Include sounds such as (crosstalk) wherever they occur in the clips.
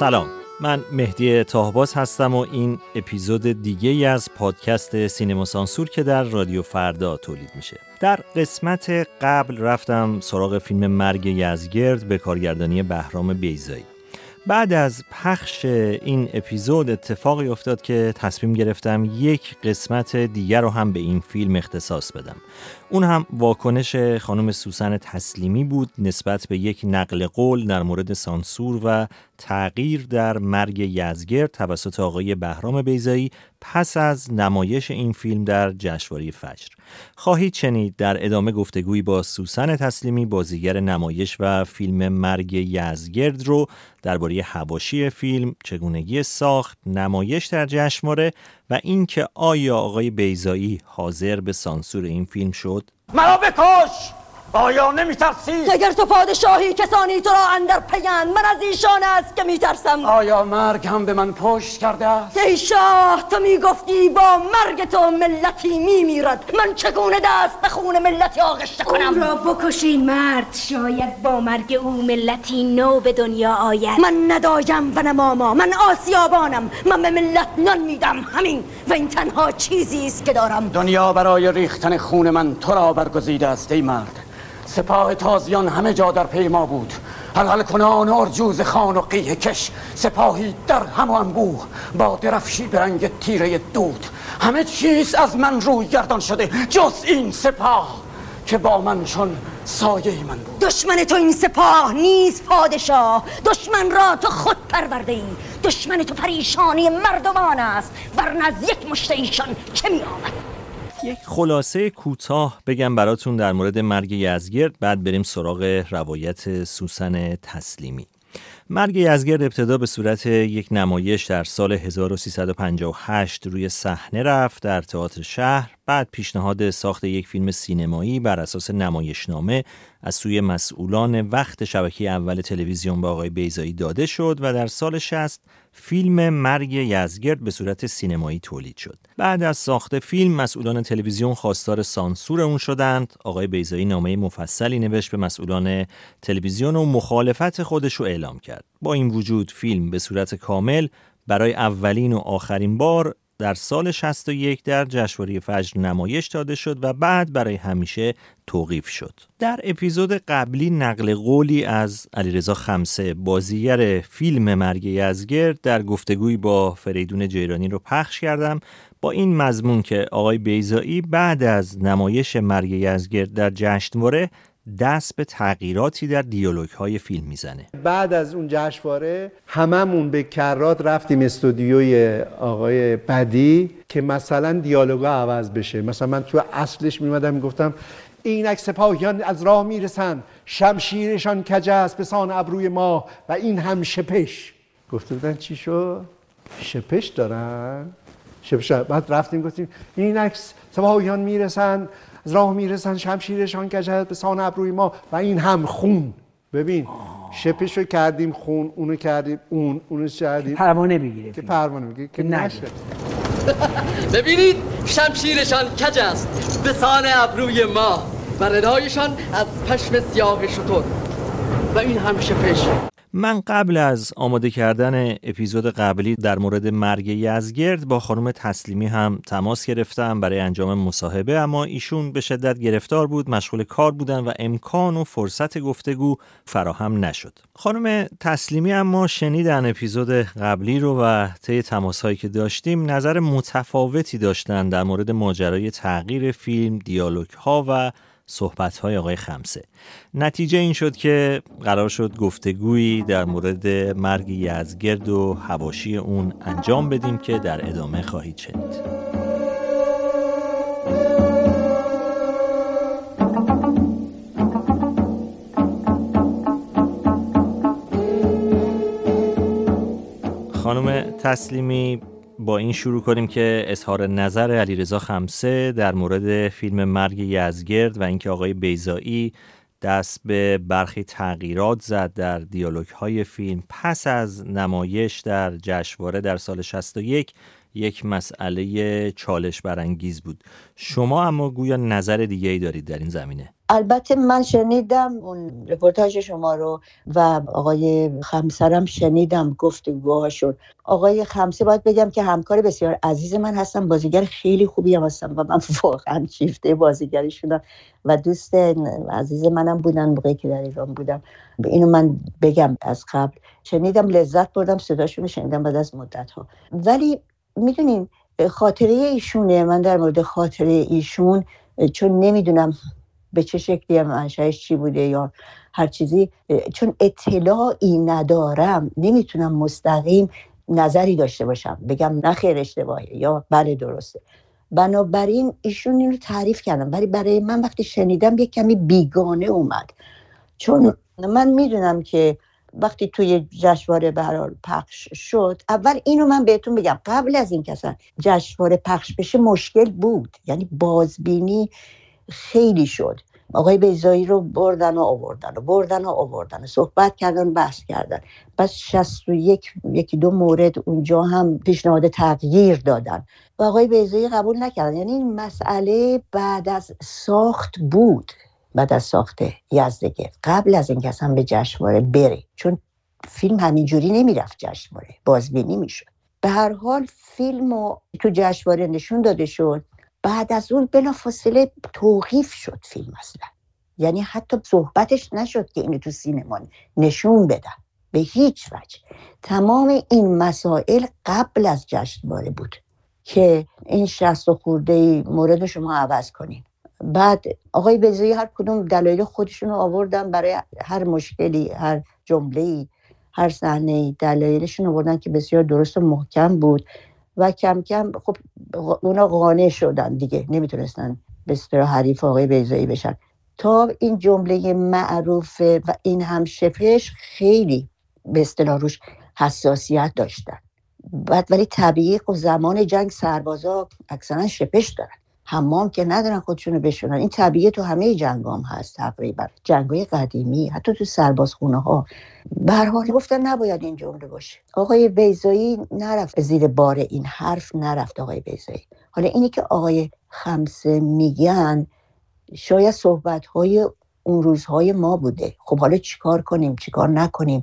سلام. من مهدی تاهباز هستم و این اپیزود دیگه ای از پادکست سینما سانسور که در رادیو فردا تولید میشه. در قسمت قبل رفتم سراغ فیلم مرگ یزگرد به کارگردانی بهرام بیزایی بعد از پخش این اپیزود اتفاقی افتاد که تصمیم گرفتم یک قسمت دیگر رو هم به این فیلم اختصاص بدم. اون هم واکنش خانم سوسن تسلیمی بود نسبت به یک نقل قول در مورد سانسور و تغییر در مرگ یزگرد توسط آقای بهرام بیزایی پس از نمایش این فیلم در جشنواره فجر. خواهید شنید در ادامه گفتگویی با سوسن تسلیمی بازیگر نمایش و فیلم مرگ یزگرد رو درباره هواشی فیلم چگونگی ساخت نمایش در جشنواره و اینکه آیا آقای بیزایی حاضر به سانسور این فیلم شد. مرا بکش! آیا نمیترسی؟ اگر تو پادشاهی کسانی تو را اندر پیند من از ایشان است که میترسم. آیا مرگ هم به من پشت کرده است؟ ای شاه تو می‌گفتی با مرگ تو ملتی میمیرد. من چگونه دست به خون ملتی آغشته کنم؟ او را بکشین مرد شاید با مرگ او ملتی نو به دنیا آید. من ندایم و نماما من آسیابانم. من به ملت نان میدم همین. و این تنها چیزی است که دارم. دنیا برای ریختن خون من تو را برگزیده است ای مرد. سپاه تازیان همه جا در پیما بود. حلقل کنان ارجوز خان و قیه کش سپاهی در هم و انبوه با درفشی به رنگ تیره دود. همه چیز از من روی گردان شده جز این سپاه که با من چون سایه من بود. دشمن تو این سپاه نیز پادشاه. دشمن را تو خود پرورده ای. دشمن تو پریشانی مردمان است. ورنه از یک مشت ایشان چه می آمد یک خلاصه کوتاه بگم براتون در مورد مرگ یزگرد. بعد بریم سراغ روایت سوسن تسلیمی. مرگ یزگرد ابتدا به صورت یک نمایش در سال 1358 روی صحنه رفت در تئاتر شهر. بعد پیشنهاد ساخت یک فیلم سینمایی بر اساس نمایشنامه از سوی مسئولان وقت شبکه اول تلویزیون به آقای بیزایی داده شد و در سال 60 فیلم مرگ یزگرد به صورت سینمایی تولید شد. بعد از ساخت فیلم مسئولان تلویزیون خواستار سانسور اون شدند. آقای بیزایی نامه مفصلی نوشت به مسئولان تلویزیون و مخالفت خودش رو اعلام کرد. با این وجود فیلم به صورت کامل برای اولین و آخرین بار در سال 61 در جشنواره فجر نمایش داده شد و بعد برای همیشه توقیف شد. در اپیزود قبلی نقل قولی از علیرضا خمسه بازیگر فیلم مرگ یزگرد در گفتگویی با فریدون جیرانی رو پخش کردم با این مضمون که آقای بیزایی بعد از نمایش مرگ یزگرد در جشنواره دست به تغییراتی در دیالوگ های فیلم می‌زنه. بعد از اون جشنواره هممون به کرات رفتیم استودیوی آقای بدی که مثلا دیالوگا عوض بشه. مثلا من تو اصلش میمدم می‌گفتم اینک سپاهیان از راه می‌رسن شمشیرشان کج است به سان ابروی ما و این هم شپش. گفته بودن چی شد شپش دارن؟ شپش. بعد رفتیم گفتیم اینک سپاهیان می‌رسن از راه می‌رسن شمشیرشان کشد به سان ابروی ما. و این هم خون. ببین شپش رو کردیم خون اونو کردیم اون اونو کردیم. پروانه بگیره که پروانه بگیره که نشه. (laughs) ببینید شمشیرشان کج است به سان ابروی ما. و ردایشان از پشم سیاه شطور و این هم شپش. من قبل از آماده کردن اپیزود قبلی در مورد مرگ یزگرد با خانم تسلیمی هم تماس گرفتم برای انجام مصاحبه اما ایشون به شدت گرفتار بود مشغول کار بودن و امکان و فرصت گفتگو فراهم نشد. خانم تسلیمی اما شنیدن اپیزود قبلی رو و طی تماسهایی که داشتیم نظر متفاوتی داشتن در مورد ماجرای تغییر فیلم دیالوگ ها و صحبت های آقای خمسه. نتیجه این شد که قرار شد گفتگویی در مورد مرگ یزگرد و هواشی اون انجام بدیم که در ادامه خواهید شنید. خانم تسلیمی با این شروع کنیم که اظهار نظر علیرضا خمسه در مورد فیلم مرگ یزگرد و اینکه آقای بیزایی دست به برخی تغییرات زد در دیالوگ های فیلم. پس از نمایش در جشنواره در سال 61 یک مسئله چالش برانگیز بود. شما اما گویا نظر دیگه ای دارید در این زمینه. البته من شنیدم اون رپورتاج شما رو و آقای خمسرم شنیدم گفتگوهاشون آقای خمسه باید بگم که همکار بسیار عزیز من هستم. بازیگر خیلی خوبی هم هستم و من (laughs) واقعا شیفته بازیگری شدم و دوست عزیز منم بودن موقعی که در ایران بودم. اینو من بگم از قبل. شنیدم لذت بردم صداشون شنیدم بعد از مدت ها ولی می‌دونین خاطره ایشونه. من در مورد خاطره ایشون چون نمی‌دونم به چه شکلی منشأش چی بوده یا هر چیزی چون اطلاعی ندارم نمی‌تونم مستقیم نظری داشته باشم بگم نه خیر اشتباهه یا بله درسته. بنابراین ایشون اینو تعریف کردم ولی برای من وقتی شنیدم یک کمی بیگانه اومد. چون من می‌دونم که وقتی توی جشنواره برار پخش شد اول اینو من بهتون بگم قبل از این کسان جشنواره پخش بشه مشکل بود. یعنی بازبینی خیلی شد. آقای بیزایی رو بردن و آوردن و بردن و آوردن. صحبت کردن بحث کردن. بس 61 یکی دو مورد اونجا هم پیشنهاد تغییر دادن. و آقای بیزایی قبول نکردن. یعنی این مسئله بعد از ساخت بود. بعد از ساخت یزدگرد قبل از اینکه اصلا به جشنواره بره. چون فیلم همینجوری نمی‌رفت جشنواره. بازبینی می‌شد. به هر حال فیلم تو جشنواره نشون داده شد. بعد از اون بلا فاصله توقیف شد فیلم اصلا. یعنی حتی صحبتش نشد که اینو تو سینما نشون بدن. به هیچ وجه. تمام این مسائل قبل از جشنواره بود که این شخص و خورده مورد شما عوض کنین بعد آقای بزایی هر کدوم دلایل خودشون رو آوردن برای هر مشکلی هر جمله هر صحنه دلایلشون آوردن که بسیار درست و محکم بود. و کم کم خب اونا قانع شدن دیگه نمی‌تونستن به اصطلاح حریف آقای بیزایی بشن. تا این جمله معروف و این هم شفش خیلی به اصطلاح روش حساسیت داشتن. بعد ولی طبیعی و زمان جنگ سربازا اکثرا شپش دارن. حمام که ندارن خودشونو بشونن این طبیعی تو همه جنگام هست تقریبا. جنگای قدیمی حتی تو سربازخونه ها به حال گفتن نباید این جمله باشه. آقای بیزایی نرفت زیر بار این حرف نرفت آقای بیزایی حالا اینی که آقای خمسه میگن شاید صحبت های اون روزهای ما بوده. خب حالا چیکار کنیم چیکار نکنیم؟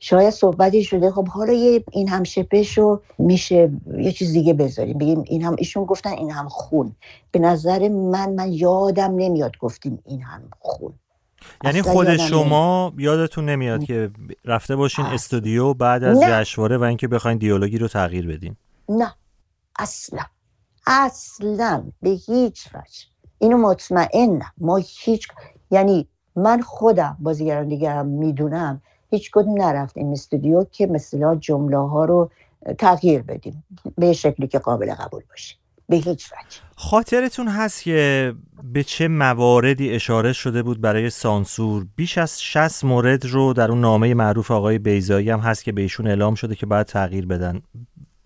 شاید صحبتی شده. خب حالا یه این هم شپش رو میشه یه چیز دیگه بذاریم. بگیم این هم ایشون گفتن این هم خون. به نظر من من یادم نمیاد گفتیم این هم خون. یعنی خود شما یادتون نمیاد که رفته باشین استودیو بعد از جشنواره و اینکه بخواین دیالوگی رو تغییر بدین. نه. اصلا. اصلا. به هیچ وجه. اینو مطمئنم. ما هیچ یعنی من خودم بازیگران دیگرم می‌دونم هیچ کدوم نرفتیم استودیو که مثلا جمله ها رو تغییر بدیم. به شکلی که قابل قبول باشه. به هیچ وجه. خاطرتون هست که به چه مواردی اشاره شده بود برای سانسور؟ بیش از 60 مورد رو در اون نامه معروف آقای بیزایی هم هست که به اعلام شده که باید تغییر بدن.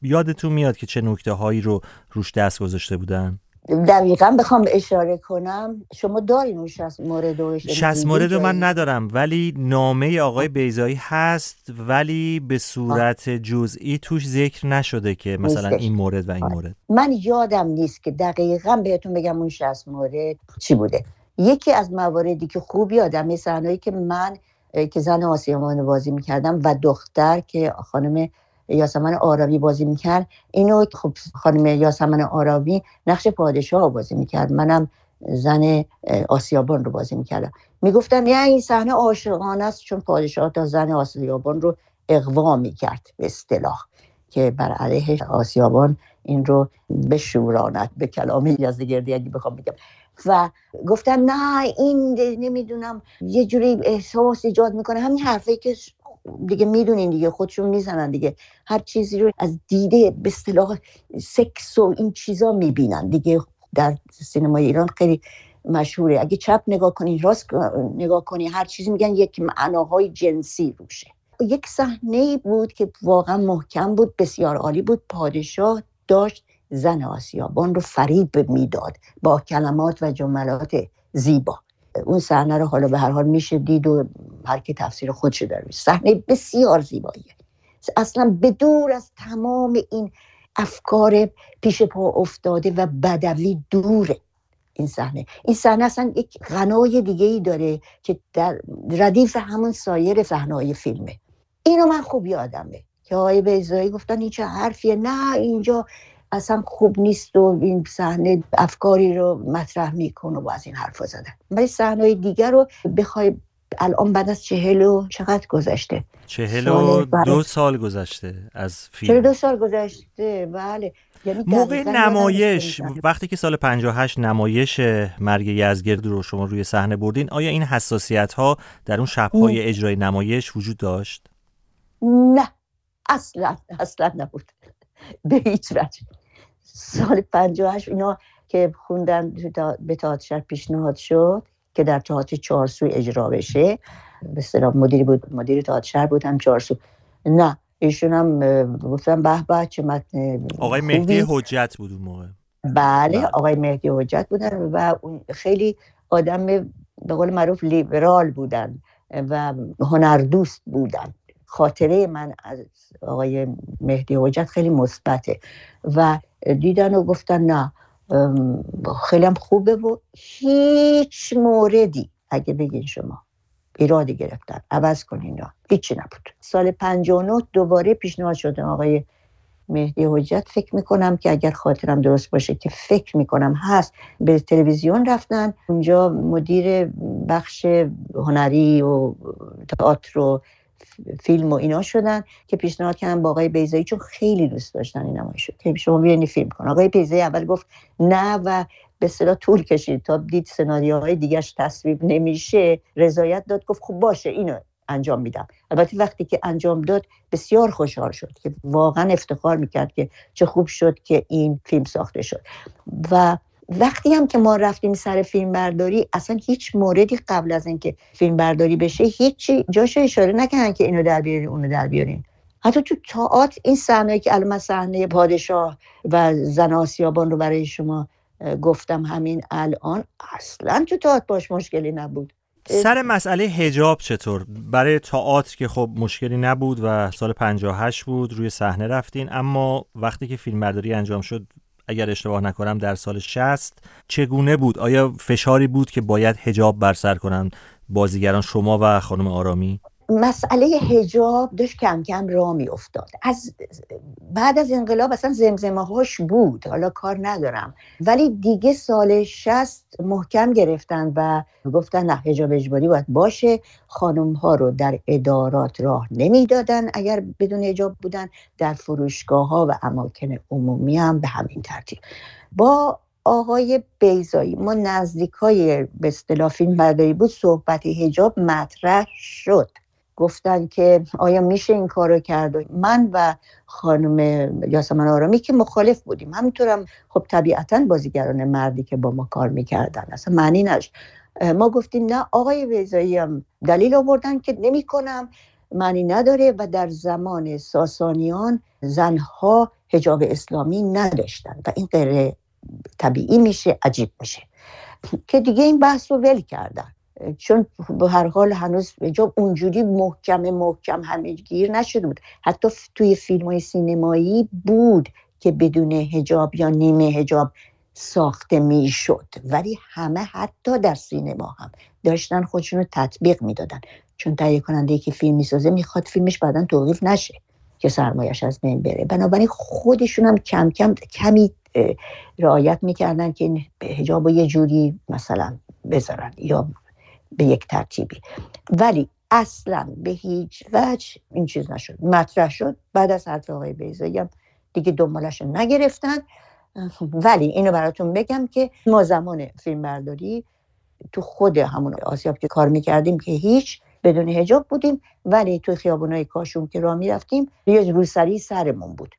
یادتون میاد که چه نکته هایی رو روش دست گذاشته بودن؟ دقیقا بخوام اشاره کنم. شما دارین اون 60 مورد رو 60 مورد رو من ندارم ولی نامه آقای بیزایی هست ولی به صورت جزئی توش ذکر نشده که مثلا این مورد و این. مورد. من یادم نیست که دقیقا بهتون بگم اون 60 مورد چی بوده. یکی از مواردی که خوب یادم صحنه‌ای که من که زن آسیامان بازی می‌کردم و دختر که خانم یاسمن آراوی بازی می‌کرد. اینو خب خانم یاسمن آراوی نقش پادشاه بازی می‌کرد. منم زن آسیابان رو بازی می‌کردم. می‌گفتن نه این صحنه عاشقانه است چون پادشاه تا زن آسیابان رو اقوا می‌کرد به اصطلاح که بر علیه آسیابان این رو بشوراند به کلام یزدگردی اگه بخوام بگم. و گفتن نه این نمی‌دونم یه جوری احساس ایجاد می‌کنه. همین حرفی که دیگه می‌دونین دیگه خودشون می‌زنن دیگه. هر چیزی رو از دیده به اصطلاح سکس و این چیزا می‌بینن دیگه. در سینما ایران خیلی مشهوره. اگه چپ نگاه کنی راست نگاه کنی هر چیزی میگن یک معناهای جنسی روشه. یک صحنه بود که واقعا محکم بود بسیار عالی بود. پادشاه داشت زن آسیابان رو فریب می‌داد با کلمات و جملات زیبا. اون صحنه رو حالا به هر حال میشه دید و هر کی تفسیر خودش داره صحنه بسیار زیباییه. اصلا بدور از تمام این افکار پیش پا افتاده و بدوی دوره این صحنه. این صحنه اصلا یک غنای دیگه ای داره که در ردیف همون سایر صحنه فیلمه. اینو من خوب یادمه. که آقای بیزایی گفتن این چه حرفیه؟ نه اینجا اصلا خوب نیست و این صحنه افکاری رو مطرح می‌کنه و از این حرفا زدن ولی صحنه دیگر رو بخوای الان بعد از چهل و چقدر گذشته؟ چهل و دو سال گذشته از فیلم. چهل دو سال گذشته بله. یعنی موقع نمایش وقتی که سال 58 نمایش مرگ یزگرد رو شما روی صحنه بردین آیا این حساسیت ها در اون شبهای اجرای نمایش وجود داشت؟ نه. اصلا اصلا نبود. (laughs) به هیچ وجه. سال 58 اینا که خوندن به تئاتر پیشنهاد شد که در تئاتر چارسو اجرا بشه. به اصطلاح مدیر بود مدیر تئاتر بودم چارسو نه ایشون هم گفتم به به چه متن آقای مهدی حجت بود اون موقع. بله, بله. آقای مهدی حجت بودن و خیلی آدم به قول معروف لیبرال بودن و هنردوست بودن. خاطره من از آقای مهدی حجت خیلی مثبته و دیدن و گفتن نه. خیلی هم خوبه و هیچ موردی. اگه بگین شما ایرادی گرفتن. عوض کنین یا هیچی نبود. سال 59 دوباره پیشنهاد شده. آقای مهدی حجت فکر می‌کنم که اگر خاطرم درست باشه که فکر می‌کنم هست به تلویزیون رفتن. اونجا مدیر بخش هنری و تئاتر و فیلم و اینا شدن که پیشنهاد کردن با آقای بیزایی چون خیلی دوست داشتن این نمایش که شما بیاین فیلم کن آقای بیزایی اول گفت نه و به صدا طول کشید. تا دید سناریوهای دیگرش تصویب نمیشه رضایت داد. گفت خب باشه اینو انجام میدم. البته وقتی که انجام داد بسیار خوشحال شد که واقعا افتخار می‌کرد که چه خوب شد که این فیلم ساخته شد. و وقتی هم که ما رفتیم سر فیلم برداری اصلا هیچ موردی قبل از اینکه فیلم برداری بشه هیچی جاشو اشاره نکردن که اینو در بیارین اونو در بیارین. حتی تو تاعت این صحنه که الان صحنه پادشاه و زن آسیابان رو برای شما گفتم همین الان اصلا تو تاعت باش مشکلی نبود. سر مسئله هجاب چطور؟ برای تئاتر که خب مشکلی نبود و سال 58 بود روی صحنه رفتین اما وقتی که فیلم برداری انجام شد اگر اشتباه نکنم در سال 60 چگونه بود؟ آیا فشاری بود که باید هجاب بر سر کنند بازیگران شما و خانم آرامی؟ مسئله هجاب داشت کم کم را می افتاد از بعد از انقلاب اصلا زمزمه هاش بود. حالا کار ندارم. ولی دیگه سال شست محکم گرفتن و گفتن نه هجاب اجباری باید باشه. خانم ها رو در ادارات راه نمی‌دادن اگر بدون هجاب بودن. در فروشگاه ها و اماکن عمومی هم به همین ترتیب. با آقای بیزایی ما نزدیک های به اصطلاح فیلم بود صحبت هجاب مطرح شد. گفتن که آیا میشه این کارو کرد؟ من و خانم یاسمن آرامی که مخالف بودیم. همینطورم خب طبیعتا بازیگران مردی که با ما کار می‌کردن. اصلا معنی نش ما گفتیم نه آقای ویزایی هم دلیل آوردن که نمی‌کنم معنی نداره و در زمان ساسانیان زنها حجاب اسلامی نداشتن و این غیر طبیعی میشه عجیب میشه. که دیگه این بحث رو ول کردن. چون به هر حال هنوز جا اونجوری محکم محکم همه گیر نشده بود. حتی توی فیلم های سینمایی بود که بدون هجاب یا نیمه هجاب ساخته می‌شد. ولی همه حتی در سینما هم داشتن خودشون رو تطبیق می‌دادن. چون تهیه کننده که فیلم می‌سازه می‌خواد فیلمش بعدا توقیف نشه که سرمایش از بین بره. بنابراین خودشون هم کم کم کمی رعایت می‌کردن که این هجاب یه جوری مثلا بذارن یا به یک ترتیبی. ولی اصلا به هیچ وجه این چیز نشد. مطرح شد. بعد از حرف آقای بیزایی هم دیگه دنبالش نگرفتن. ولی اینو براتون بگم که ما زمان فیلم برداری تو خود همون آسیاب که کار می‌کردیم که هیچ بدون هجاب بودیم. ولی تو خیابونای کاشون که راه می‌رفتیم یه روسری سرمون بود.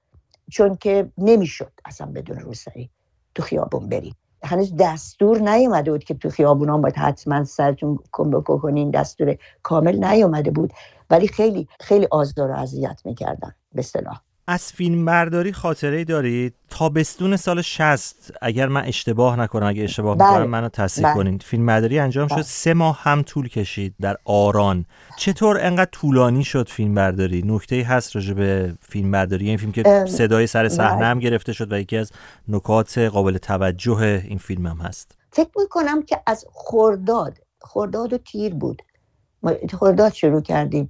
چون که نمی‌شد اصلا بدون روسری تو خیابون بریم. هنوز دستور نیومده بود که تو خیابونان باید حتما سرتون کنین دستور کامل نیومده بود. ولی خیلی خیلی آزار و اذیت می‌کردن به صلاح از فیلم برداری خاطره دارید؟ تابستون سال 60 اگر من اشتباه نکنم اگه اشتباه بله. می‌کنم منو تصحیح بله. کنید فیلم برداری انجام شد بله. سه ماه هم طول کشید در آران. چطور انقدر طولانی شد فیلم برداری نکته هست راجع به فیلم برداری این فیلم که صدای سر صحنه هم گرفته شد و یکی از نکات قابل توجه این فیلم هم هست. فکر می‌کنم که از خرداد خرداد و تیر بود. ما خرداد شروع کردیم.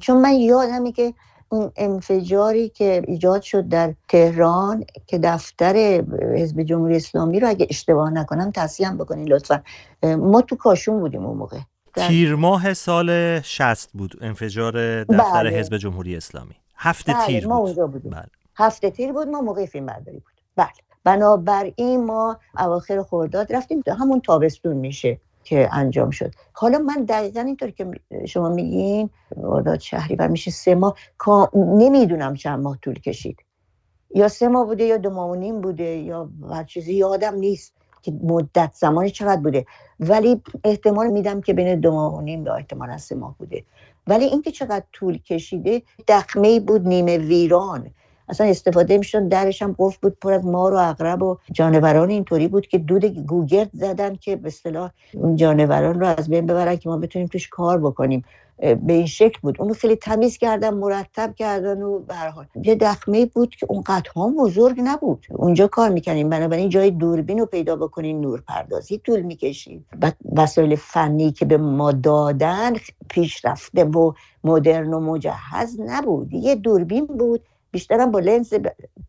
چون من یادمه که اون انفجاری که ایجاد شد در تهران که دفتر حزب جمهوری اسلامی رو اگه اشتباه نکنم تصحیح بکنین لطفا. ما تو کاشون بودیم اون موقع. تیر ماه سال 60 بود انفجار دفتر بله. حزب جمهوری اسلامی. هفته بله. تیر ما بود. اونجا بودیم. بله. هفته تیر بود ما موقع فیلم برداری بود بله. بنابراین ما اواخر خرداد رفتیم همون تابستون میشه. که انجام شد. حالا من دقیقا اینطور که شما میگین مرداد شهری بر میشه سه ماه نمی‌دونم چند ماه طول کشید. یا سه ماه بوده یا دو ماه و نیم بوده یا هر چیزی یادم نیست که مدت زمانی چقدر بوده. ولی احتمال میدم که بین دو ماه و نیم یا احتمال سه ماه بوده. ولی اینکه چقدر طول کشیده دخمه بود نیمه ویران. اصلا استفاده می‌شد. درش هم قفل بود پر از مار و اغرب و جانوران اینطوری بود که دود گوگرد زدن که به اصطلاح اون جانوران رو از بین ببرن که ما بتونیم توش کار بکنیم. به این شکل بود. اونو خیلی تمیز کردن مرتب کردن و به حال. یه دخمه بود که اون ها بزرگ نبود. اونجا کار می‌کنیم بنابراین جای دوربین رو پیدا بکنیم نور پردازی طول می‌کشید. وسایل فنی که به ما دادن پیشرفته و مدرن و مجهز نبود. یه دوربین بود. بیشترم با لنز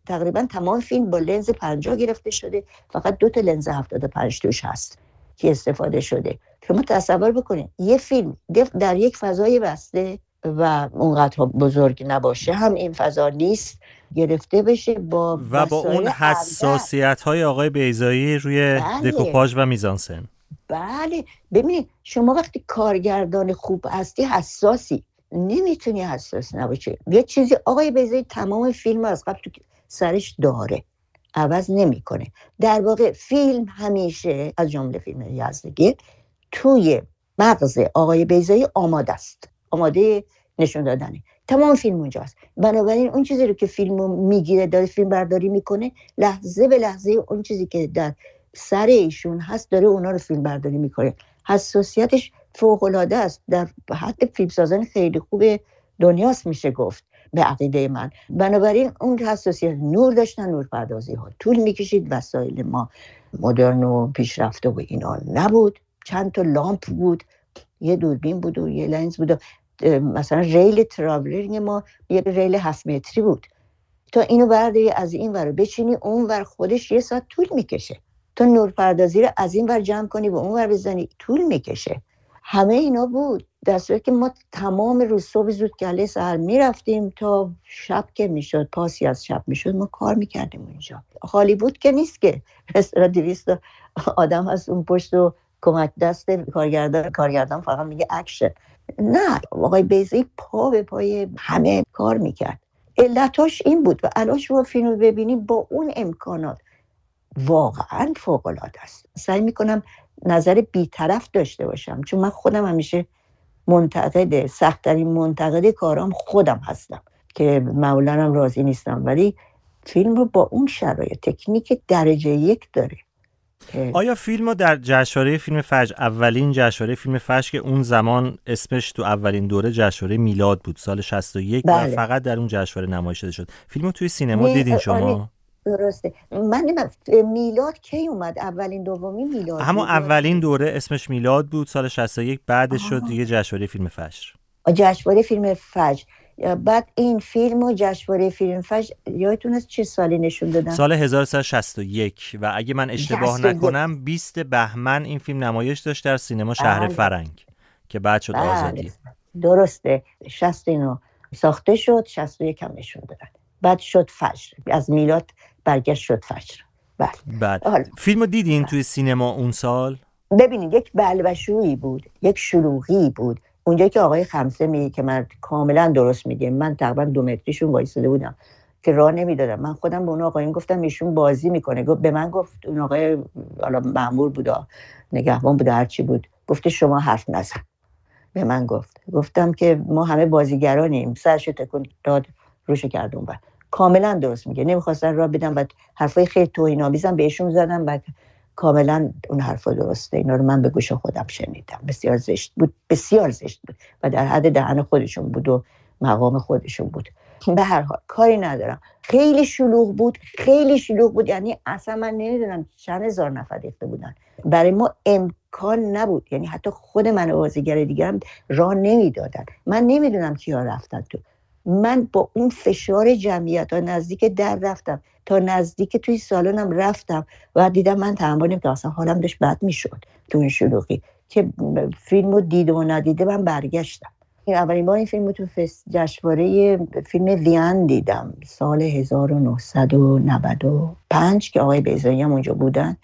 تقریبا تمام فیلم با لنز 50 گرفته شده. فقط دو تا لنز 75 توش هست که استفاده شده. شما تصور بکنید یه فیلم در یک فضای بسته و اونقدر بزرگ نباشه هم این فضا نیست گرفته بشه با و با اون حساسیت های آقای بیزایی روی بله. دکوپاژ و میزانسن. بله. ببینید شما وقتی کارگردان خوب هستی حساسی. نمی‌تونی حساس نباشه یه چیزی آقای بیزایی تمام فیلم از قبل تو سرش داره. عوض نمی‌کنه. در واقع فیلم همیشه از جمله فیلم یزدگی توی مغز آقای بیزایی آماده است. آماده نشون دادنه. تمام فیلم اونجاست بنابراین اون چیزی رو که فیلم می‌گیره داره فیلم برداری می‌کنه لحظه به لحظه اون چیزی که در سر ایشون هست داره اونا رو فیلم برداری می‌کنه. حساسیتش فوق العاده است. در حد فیلمسازان خیلی خوب دنیاست میشه گفت به عقیده من. بنابراین اون حساسیت نور داشتن نور پردازی ها. طول می‌کشید وسایل ما مدرن و پیشرفته و اینا نبود. چند تا لامپ بود. یه دوربین بود و یه لنز بود و مثلا ریل تراولینگ ما یه ریل هفت متری بود. تا اینو برداری از این ور بچینی اون ور خودش یه ساعت طول می‌کشه. تا نور پردازی رو از این ور جمع کنی و اون ور بزنی طول می‌کشه. همه اینا بود. در صورت که ما تمام روز صبح زود کله سحر می‌رفتیم تا شب که می‌شد پاسی از شب می‌شد ما کار می‌کردیم اونجا. خالی بود که نیست که. مثلا دویست آدم هست اون پشت و کمک دست کارگردان کارگردان فقط میگه اکشن. نه آقای بیزی پا به پای همه کار می‌کرد. علتاش این بود و الان شما فیلم رو ببینید با اون امکانات. واقعا فوق العاده است سعی می‌کنم نظر بیطرف داشته باشم چون من خودم همیشه منتقد سختترین منتقد کارام خودم هستم که مولانم راضی نیستم ولی فیلم رو با اون شرایط تکنیک درجه یک داره آیا فیلم رو در جشنواره فیلم فجر اولین جشنواره فیلم فجر که اون زمان اسمش تو اولین دوره جشنواره میلاد بود سال 61 بله. و فقط در اون جشنواره نمایش داده شد فیلم رو توی سینما دیدین شما. درسته. من میلاد کی اومد؟ اولین دومی میلاد همون اولین دوره اسمش میلاد بود سال 61 بعدش شد دیگه جشنواره فیلم فجر. جشنواره فیلم فجر. بعد این فیلم و جشنواره فیلم فجر یادتون از چه سالی نشون دادن؟ سال 1361 و اگه من اشتباه نکنم 20 بهمن این فیلم نمایش داشت در سینما شهر بله. فرنگ که بعد شد بله. آزادی. درسته. 69 ساخته شد 61 هم نشون دادن. بعد شد فجر. از میلاد برگشت شد فجر. بله. بعد. فیلم رو دیدین بله. توی سینما اون سال؟ ببینید یک بلبشویی بود یک شلوغی بود. اونجا که آقای خمسه میگه که من کاملا درست میگه. من تقریبا دو متریشون وایساده بودم که راه نمی‌دادم. من خودم به اون آقایون گفتم ایشون بازی می‌کنه. گفت به من گفت اون آقای حالا مامور بود نگهبان بود هرچی بود. گفته شما حرف نزن. به من گفت. گفتم که ما همه بازیگرانیم. سرش تکون داد روش کردون بعد کاملا درست میگه. نمی‌خواستن را بدم و حرفای خیلی توهین‌آمیزم بهشون زدم و کاملا اون حرفا درسته. اینا رو من به گوش خودم شنیدم. بسیار زشت بود بسیار زشت بود و در حد دهن خودشون بود و مقام خودشون بود. به هر حال کاری ندارم. خیلی شلوغ بود خیلی شلوغ بود. یعنی اصلا من نمی‌دونم چند هزار نفر ریخته بودن. برای ما امکان نبود. یعنی حتی خود من و بازیگر دیگه هم راه نمی‌دادن. من نمی‌دونم کیا رفتن تو من با اون فشار جمعیت تا نزدیک در رفتم تا نزدیک توی سالنم رفتم و دیدم من تحمل نمی‌کنم اصلا حالم داشت بد می‌شد تو این شلوغی که فیلم رو دیده و ندیده من برگشتم. این اولین بار این فیلم تو جشنواره فیلم وین دیدم سال 1995 که آقای بیزایی هم اونجا بودن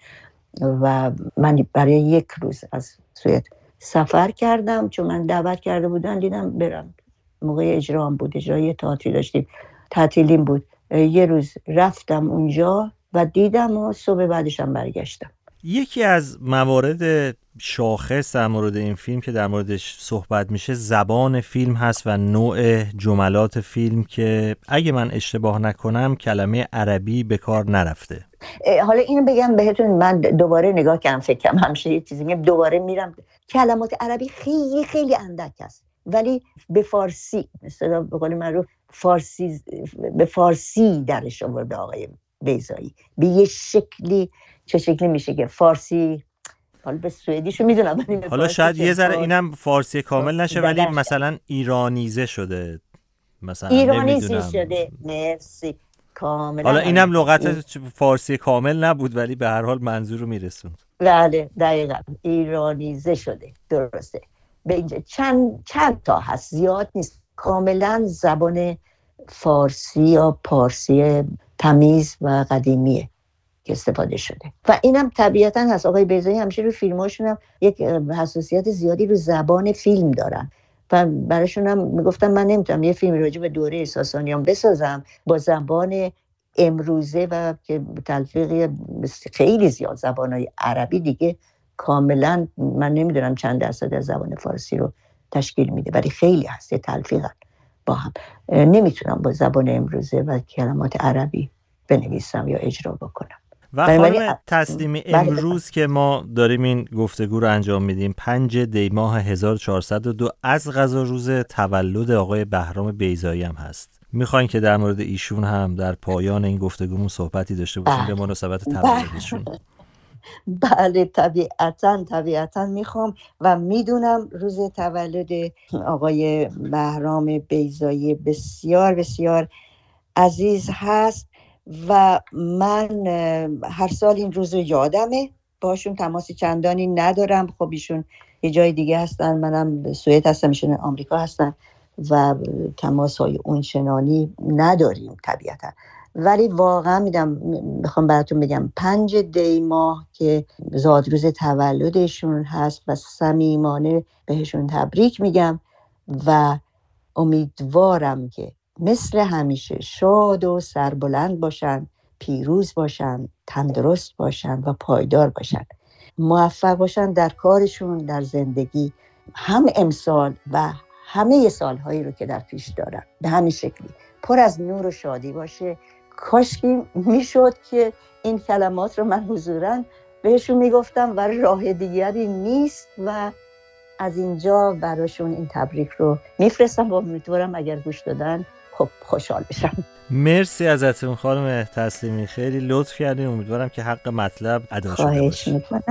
و من برای یک روز از سویت سفر کردم. چون من دعوت کرده بودن دیدم برم موقع اجرا هم بود اجرای تئاتری داشتیم. تعطیلیم بود. یه روز رفتم اونجا و دیدم و صبح بعدشم برگشتم. یکی از موارد شاخص در مورد این فیلم که در موردش صحبت میشه زبان فیلم هست و نوع جملات فیلم که اگه من اشتباه نکنم کلمه عربی به کار نرفته. حالا اینو بگم بهتون من دوباره نگاه کردم فکرم همشه یه چیزی دوباره میرم. کلمات عربی خیلی خیلی اندک است. ولی به فارسی مثلا به قول من رو فارسی به فارسی درش آورده آقای بیزایی به یه شکلی چه شکلی میشه که فارسی حالا به سوئدیشو می‌دونم حالا شاید یه ذره اینم فارسی کامل نشه ولی مثلا ایرانیزه شده. مثلا ایرانیزه شده. مرسی. کاملا. حالا اینم لغت فارسی کامل نبود ولی به هر حال منظور رو میرسوند. بله دقیقا. ایرانیزه شده. درسته. چند, چند تا هست؟ زیاد نیست. کاملا زبان فارسی یا پارسی تمیز و قدیمیه که استفاده شده. و اینم طبیعتا هست. آقای بیزایی همیشه رو فیلماشون هم یک حساسیت زیادی رو زبان فیلم دارن. و براشون هم می‌گفتم من نمی‌تونم یه فیلم راجع به دوره ساسانیان بسازم با زبان امروزه و که تلفیقی خیلی زیاد زبانهای عربی دیگه کاملا من نمی‌دونم چند درصد از زبان فارسی رو تشکیل میده ولی خیلی هست تلفیقا با هم. نمی‌تونم با زبان امروزه و کلمات عربی بنویسم یا اجرا بکنم. و خانم تسلیمی بله، امروز که ما داریم این گفتگو رو انجام میدیم پنج دی ماه 1402 از غذا روز تولد آقای بهرام بیزایی هم هست. می‌خواین که در مورد ایشون هم در پایان این گفتگومون صحبتی داشته باشیم به بله. مناسبت تولدشون. (laughs) بله طبیعتا طبیعتا می‌خوام و می‌دونم روز تولد آقای بهرام بیزایی بسیار بسیار عزیز هست و من هر سال این روز رو یادمه. باشون تماس چندانی ندارم. خب ایشون یه جای دیگه هستن. منم سوئد هستم ایشون آمریکا هستن و تماس های اونچنانی نداریم طبیعتا. ولی واقعا میدم می‌خوام براتون بگم پنج دی ماه که زادروز تولدشون هست و صمیمانه بهشون تبریک میگم و امیدوارم که مثل همیشه شاد و سربلند باشن پیروز باشن تندرست باشن و پایدار باشن. موفق باشن در کارشون در زندگی هم امسال و همه سالهایی رو که در پیش دارن. به همین شکلی. پر از نور و شادی باشه. کاشکی می‌شد که این کلمات رو من حضورا بهشون می‌گفتم و راه دیگری نیست و از اینجا براشون این تبریک رو میفرستم و امیدوارم اگر گوش دادن خب خوشحال بشم. مرسی ازتون خانم تسلیمی خیلی لطف کردین. امیدوارم که حق مطلب ادا شده باشه. خب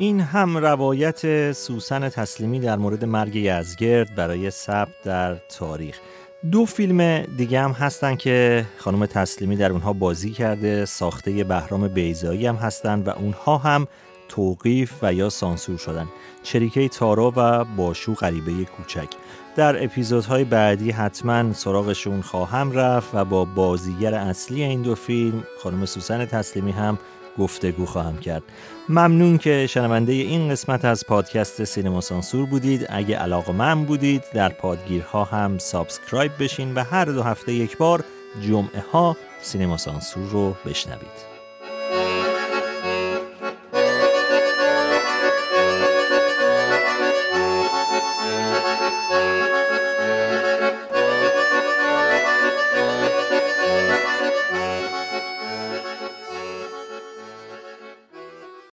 این هم روایت سوسن تسلیمی در مورد مرگ یزگرد برای ثبت در تاریخ. دو فیلم دیگه هم هستن که خانم تسلیمی در اونها بازی کرده ساخته بهرام بیزایی هم هستن و اونها هم توقیف و یا سانسور شدن. چریکه تارا و باشو غریبه کوچک. در اپیزودهای بعدی حتما سراغشون خواهم رفت و با بازیگر اصلی این دو فیلم خانم سوسن تسلیمی هم گفتگو خواهم کرد. ممنون که شنونده این قسمت از پادکست سینما سانسور بودید. اگه علاقه‌مند بودید در پادگیرها هم subscribe بشین و هر دو هفته یک بار جمعه ها سینما سانسور رو بشنوید.